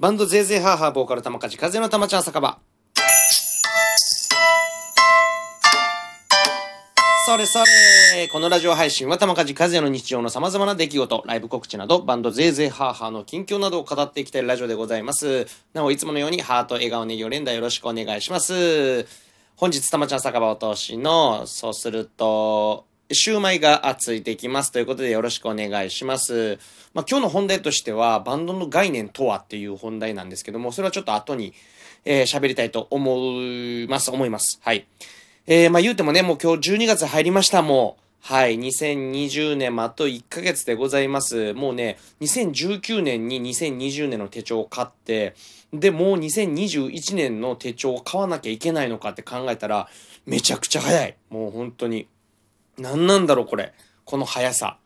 バンドゼーゼーハーハーボーカル玉梶風の玉ちゃん酒場。それそれこのラジオ配信は玉梶風の日常の様々な出来事、ライブ告知など、バンドゼーゼーハーハーの近況などを語っていきたいラジオでございます。なお、いつものようにハート、笑顔、ネギを連打よろしくお願いします。本日、玉ちゃん酒場お通しの、そうすると、シューマイがついてきますということでよろしくお願いします。まあ、今日の本題としては、バンドの概念とはっていう本題なんですけども、それはちょっと後に、えー、喋りたいと思います、思います。はい。えー、まあ言うてもね、もう今日12月入りました、もう。はい。2020年、あと1ヶ月でございます。もうね、2019年に2020年の手帳を買って、で、もう2021年の手帳を買わなきゃいけないのかって考えたら、めちゃくちゃ早い。もう本当に。何なんだろう、これ。この速さ。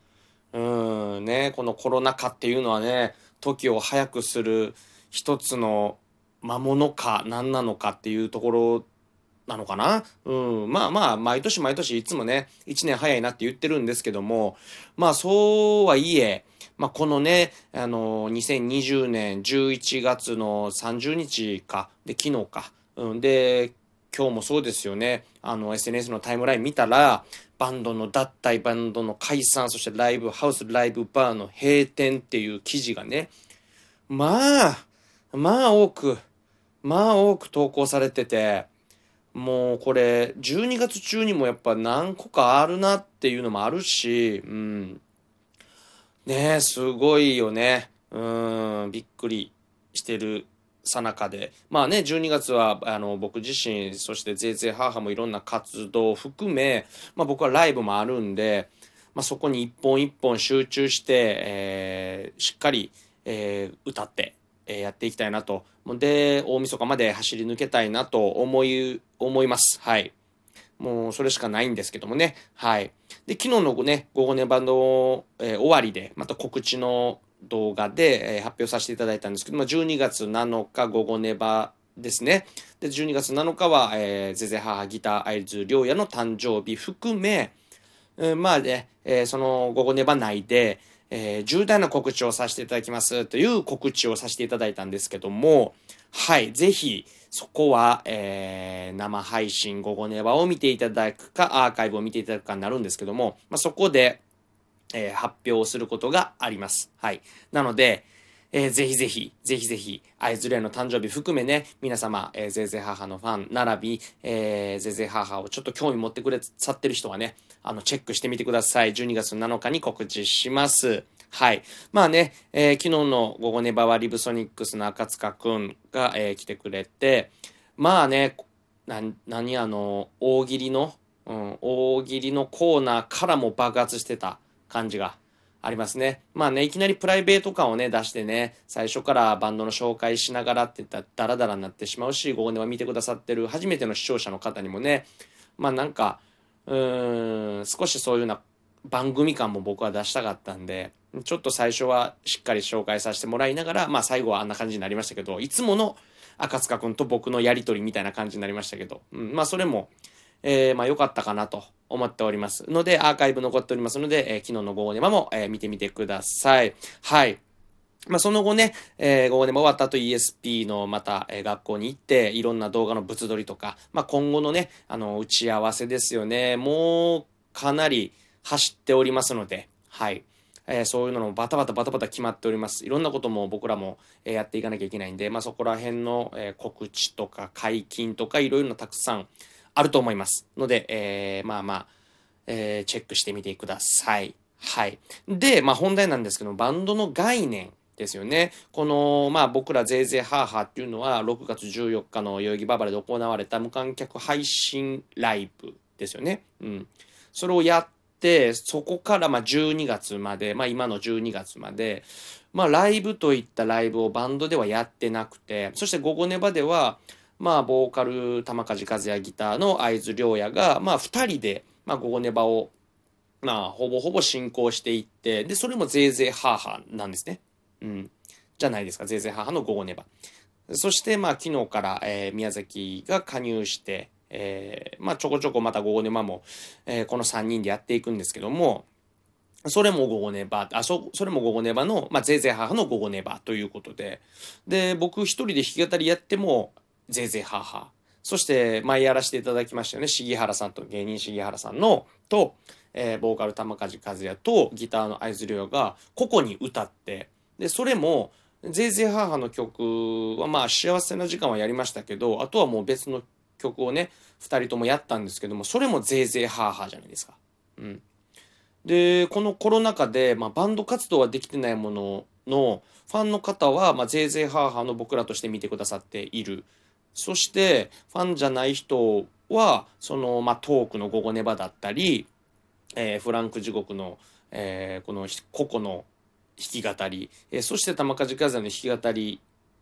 うーん、ね、このコロナ禍っていうのはね、時を早くする一つの魔物か何なのかっていうところなのかなうん。まあまあ、毎年毎年いつもね、1年早いなって言ってるんですけども、まあそうはいえ、まあこのね、あの、2020年11月の30日か、で、昨日か。うん。で、今日もそうですよね。あの、SNS のタイムライン見たら、バンドの脱退、バンドの解散、そしてライブハウス、ライブバーの閉店っていう記事がね、まあ、まあ多く、まあ多く投稿されてて、もうこれ12月中にもやっぱ何個かあるなっていうのもあるし、うん。ねえ、すごいよね。うん、びっくりしてるさなかで。まあね、12月はあの僕自身、そしてぜいぜい母もいろんな活動を含め、まあ僕はライブもあるんで、まあそこに一本一本集中して、えー、しっかり、えー、歌って、えやっていきたいなと。で、大晦日まで走り抜けたいなと思い、思います。はい。もうそれしかないんですけどもね。はい。で、昨日のね、午後ねバンド、えー、終わりで、また告知の動画で、発表させていただいたんですけども、12月7日午後ネバですね。で、12月7日は、えー、ゼゼ母ギターアイズ良也の誕生日含め、えー、まあね、えー、その午後ネバ内で、えー、重大な告知をさせていただきますという告知をさせていただいたんですけども、はい、ぜひ、そこは、えー、生配信午後ネバを見ていただくか、アーカイブを見ていただくかになるんですけども、まあ、そこで、えー、発表することがあります。はい。なので、えー、ぜひぜひ、ぜひぜひ、アイズレイの誕生日含めね、皆様、えー、ゼーゼー母のファン並び、えー、ゼーゼー母をちょっと興味持ってくれさってる人はね、あの、チェックしてみてください。12月7日に告知します。はい。まあね、えー、昨日の午後ネバはリブソニックスの赤塚くんが、えー、来てくれて、まあね、な、何あの、大喜利の、うん、大喜利のコーナーからも爆発してた感じがありますね。まあね、いきなりプライベート感をね、出してね、最初からバンドの紹介しながらって言ったらダラダラになってしまうし、ここでは見てくださってる初めての視聴者の方にもね、まあなんか、うーん、少しそういうような番組感も僕は出したかったんで、ちょっと最初はしっかり紹介させてもらいながら、まあ最後はあんな感じになりましたけど、いつもの赤塚くんと僕のやりとりみたいな感じになりましたけど、うん、まあそれも、えー、まあ良かったかなと思っておりますので、アーカイブ残っておりますので、えー、昨日の午後ネマも、えー、見てみてください。はい。まあ、その後ね、えー、午後でも終わった後 ESP のまた、えー、学校に行って、いろんな動画の物撮りとか、まあ、今後のね、あの、打ち合わせですよね。もう、かなり走っておりますので、はい。えー、そういうのもバタバタバタバタ決まっております。いろんなことも僕らも、えー、やっていかなきゃいけないんで、まあ、そこら辺の、えー、告知とか解禁とかいろいろなたくさん、あると思います。ので、えー、まあまあ、えー、チェックしてみてください。はい。で、まあ本題なんですけど、バンドの概念ですよね。この、まあ僕らぜいぜいハーハーっていうのは、6月14日の代々木ババラで行われた無観客配信ライブですよね。うん。それをやって、そこからまあ12月まで、まあ今の12月まで、まあライブといったライブをバンドではやってなくて、そして午後ネバでは、まあ、ボーカル、玉梶和也ギターの会津良也が、まあ、二人で、まあ、ゴゴネバを、まあ、ほぼほぼ進行していって、で、それもぜいぜいハーハーなんですね。うん。じゃないですか、ぜいぜいハーハーのゴゴネバ。そして、まあ、昨日から、えー、宮崎が加入して、えー、まあ、ちょこちょこまたゴゴネバも、えー、この3人でやっていくんですけども、それも午後ネバあそそれも午後ネバの、まあ、ぜいぜい母の午後ネバということでで僕一人で弾き語りやってもぜいぜい母そして前やらせていただきましたよね杉原さんと芸人杉原さんのと、えー、ボーカル玉梶和也とギターの会津亮が個々に歌ってでそれもぜいぜい母の曲はまあ幸せな時間はやりましたけどあとはもう別の曲をね2人ともやったんですけどもそれもぜいぜい母じゃないですか。うんで、このコロナ禍で、まあ、バンド活動はできてないものの、ファンの方は、まあ、ぜいぜいハーハーの僕らとして見てくださっている。そして、ファンじゃない人は、その、まあ、トークの午後ネバだったり、えー、フランク地獄の、えー、この個々の弾き語り、えー、そして玉梶風の弾き語り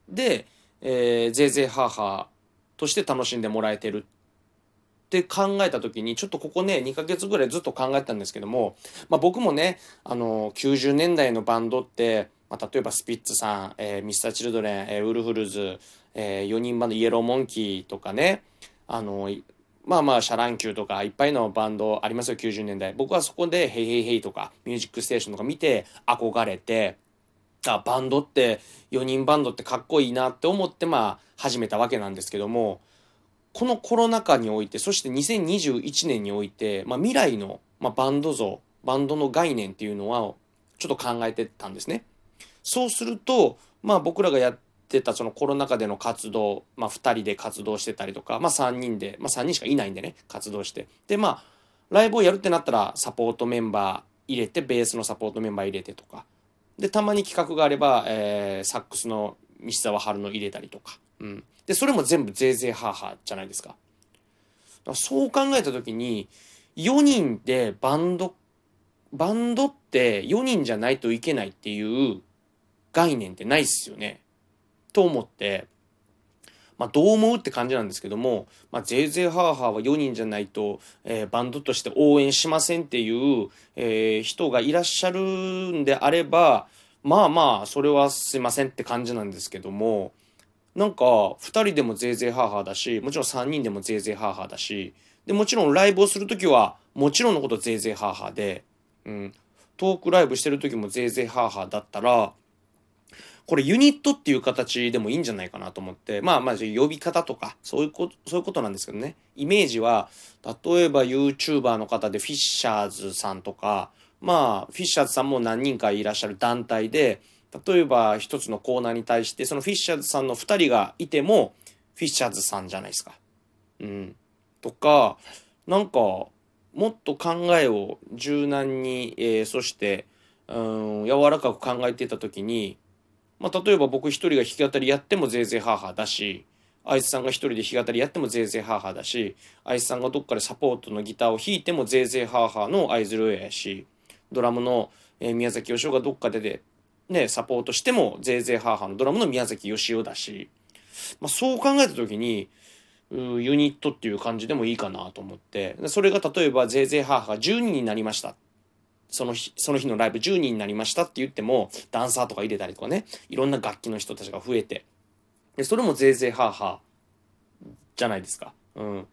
で、えー、ぜいぜいハーハーとして楽しんでもらえてるって考えた時にちょっとここね2ヶ月ぐらいずっと考えたんですけども、まあ、僕もねあの90年代のバンドって、まあ、例えばスピッツさん、えー、ミスターチルドレン、えー、ウルフルズ、えー、4人バンドイエローモンキーとかねあのまあまあシャ乱Q とかいっぱいのバンドありますよ90年代僕はそこで「ヘイヘイヘイ」とか「ミュージックステーション」とか見て憧れてあバンドって4人バンドってかっこいいなって思ってまあ始めたわけなんですけどもこのコロナ禍において、そして2021年において、まあ、未来の、まあ、バンド像、バンドの概念っていうのは、ちょっと考えてたんですね。そうすると、まあ僕らがやってたそのコロナ禍での活動、まあ2人で活動してたりとか、まあ3人で、まあ3人しかいないんでね、活動して。で、まあ、ライブをやるってなったらサポートメンバー入れて、ベースのサポートメンバー入れてとか。で、たまに企画があれば、えー、サックスの三沢春の入れたりとか。うん。で、それも全部ぜいぜいハーハーじゃないですか。かそう考えた時に、4人でバンド、バンドって4人じゃないといけないっていう概念ってないっすよね。と思って、まあ、どう思うって感じなんですけども、まあ、ぜいぜいハーハーは4人じゃないと、えー、バンドとして応援しませんっていう、えー、人がいらっしゃるんであれば、まあまあ、それはすいませんって感じなんですけども、なんか2人でもぜいぜいハーハーだしもちろん3人でもぜいぜいハーハーだしでもちろんライブをする時はもちろんのことぜいぜいハーハーで、うん、トークライブしてる時もぜいぜいハーハーだったらこれユニットっていう形でもいいんじゃないかなと思ってまあまあ呼び方とかそういうことそういうことなんですけどねイメージは例えば YouTuber の方でフィッシャーズさんとかまあフィッシャーズさんも何人かいらっしゃる団体で例えば一つのコーナーに対してそのフィッシャーズさんの2人がいてもフィッシャーズさんじゃないですか。うん。とかなんかもっと考えを柔軟に、えー、そしてうん柔らかく考えていた時に、まあ、例えば僕一人が弾き語りやってもぜいぜいハーハーだしあいつさんが一人で弾き語りやってもぜいぜいハーハーだしあいつさんがどっかでサポートのギターを弾いてもぜいぜいハーハーの合図ルやしドラムの、宮崎義雄がどっかででね、サポートしても、ぜいぜいハーハーのドラムの宮崎義雄だし、まあ、そう考えた時に、ユニットっていう感じでもいいかなと思って、それが例えば、ぜいぜいハーハーが10人になりました。その日、その日のライブ10人になりましたって言っても、ダンサーとか入れたりとかね、いろんな楽器の人たちが増えて、で、それもぜいぜいハーハーじゃないですか。うん。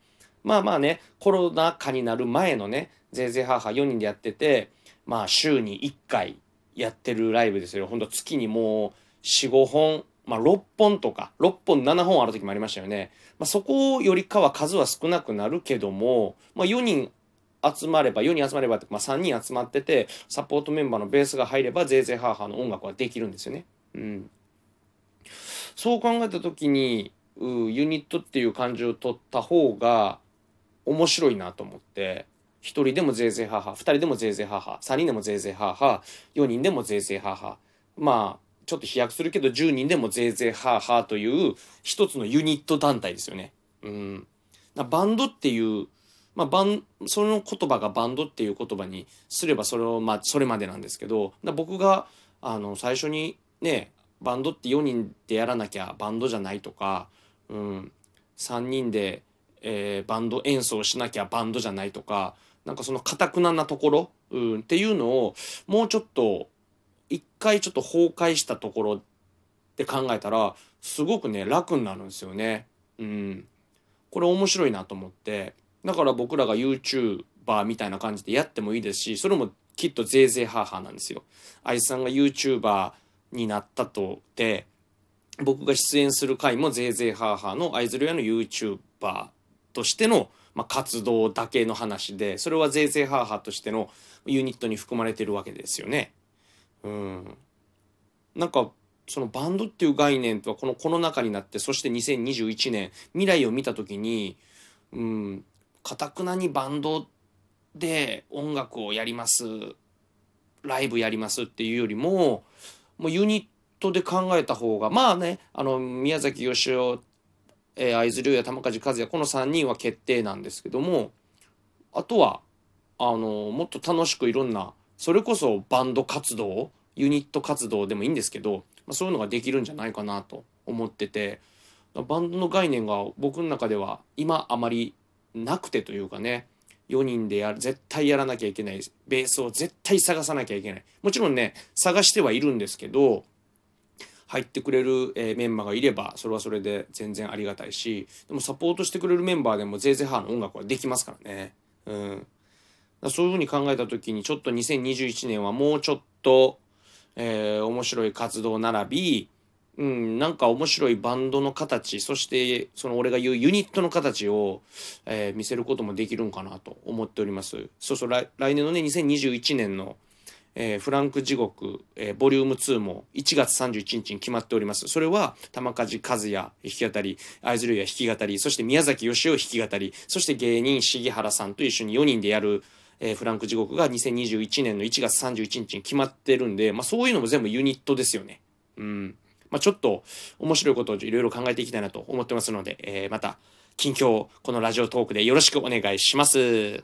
まあまあね、コロナ禍になる前のね、ぜいぜいハーハー4人でやってて、まあ週に1回やってるライブですよ。ほんと月にもう4、5本、まあ6本とか、6本、7本ある時もありましたよね。まあそこよりかは数は少なくなるけども、まあ4人集まれば、4人集まれば、まあ3人集まってて、サポートメンバーのベースが入れば、ぜいぜいハーハーの音楽はできるんですよね。うん。そう考えた時に、うユニットっていう感じを取った方が面白いなと思って、1人でもぜいぜい母2人でもぜいぜい母3人でもぜいぜい母4人でもぜいぜい母まあちょっと飛躍するけど10人でもぜいぜい母という一つのユニット団体ですよね。うん、バンドっていうまあ、バンその言葉がバンドっていう言葉にすればそれを、まあ、それまでなんですけど僕があの最初にねバンドって4人でやらなきゃバンドじゃないとか、うん、3人で、えー、バンド演奏しなきゃバンドじゃないとかなんかそのかたくななところ、うん、っていうのをもうちょっと一回ちょっと崩壊したところって考えたらすごくね楽になるんですよね。うん、これ面白いなと思ってだから僕らが YouTuber みたいな感じでやってもいいですしそれもきっとぜいぜいハーハーなんですよ。愛さんが YouTuber になったとで、僕が出演する回もぜいぜいハーハーの愛鶴屋の YouTuber としての、まあ、活動だけの話で、それはぜいぜいハーハーとしてのユニットに含まれてるわけですよね。うん。なんか、そのバンドっていう概念とはこのコロナ禍になって、そして2021年、未来を見た時に、うん、かたくなにバンドで音楽をやります、ライブやりますっていうよりも、もうユニットで考えた方が、まあね、あの、宮崎義雄、会津龍也、玉梶和也、この3人は決定なんですけども、あとは、あの、もっと楽しくいろんな、それこそバンド活動、ユニット活動でもいいんですけど、まあ、そういうのができるんじゃないかなと思ってて、バンドの概念が僕の中では今あまりなくてというかね、4人でやる、絶対やらなきゃいけない。ベースを絶対探さなきゃいけない。もちろんね、探してはいるんですけど、入ってくれる、えメンバーがいれば、それはそれで全然ありがたいし、でもサポートしてくれるメンバーでもぜいぜいハーの音楽はできますからね。うん。そういうふうに考えた時に、ちょっと2021年はもうちょっと、えー、面白い活動並び、うん、なんか面白いバンドの形、そしてその俺が言うユニットの形を、えー、見せることもできるんかなと思っております。そうそう、来年のね、2021年の、えー、フランク地獄、えー、ボリューム2も1月31日に決まっております。それは、玉梶和也弾き語り、愛鶴屋弾き語り、そして宮崎義雄弾き語り、そして芸人重原さんと一緒に4人でやる、えー、フランク地獄が2021年の1月31日に決まってるんで、まあそういうのも全部ユニットですよね。うん。まあ、ちょっと面白いことをいろいろ考えていきたいなと思ってますので、えー、また近況このラジオトークでよろしくお願いします。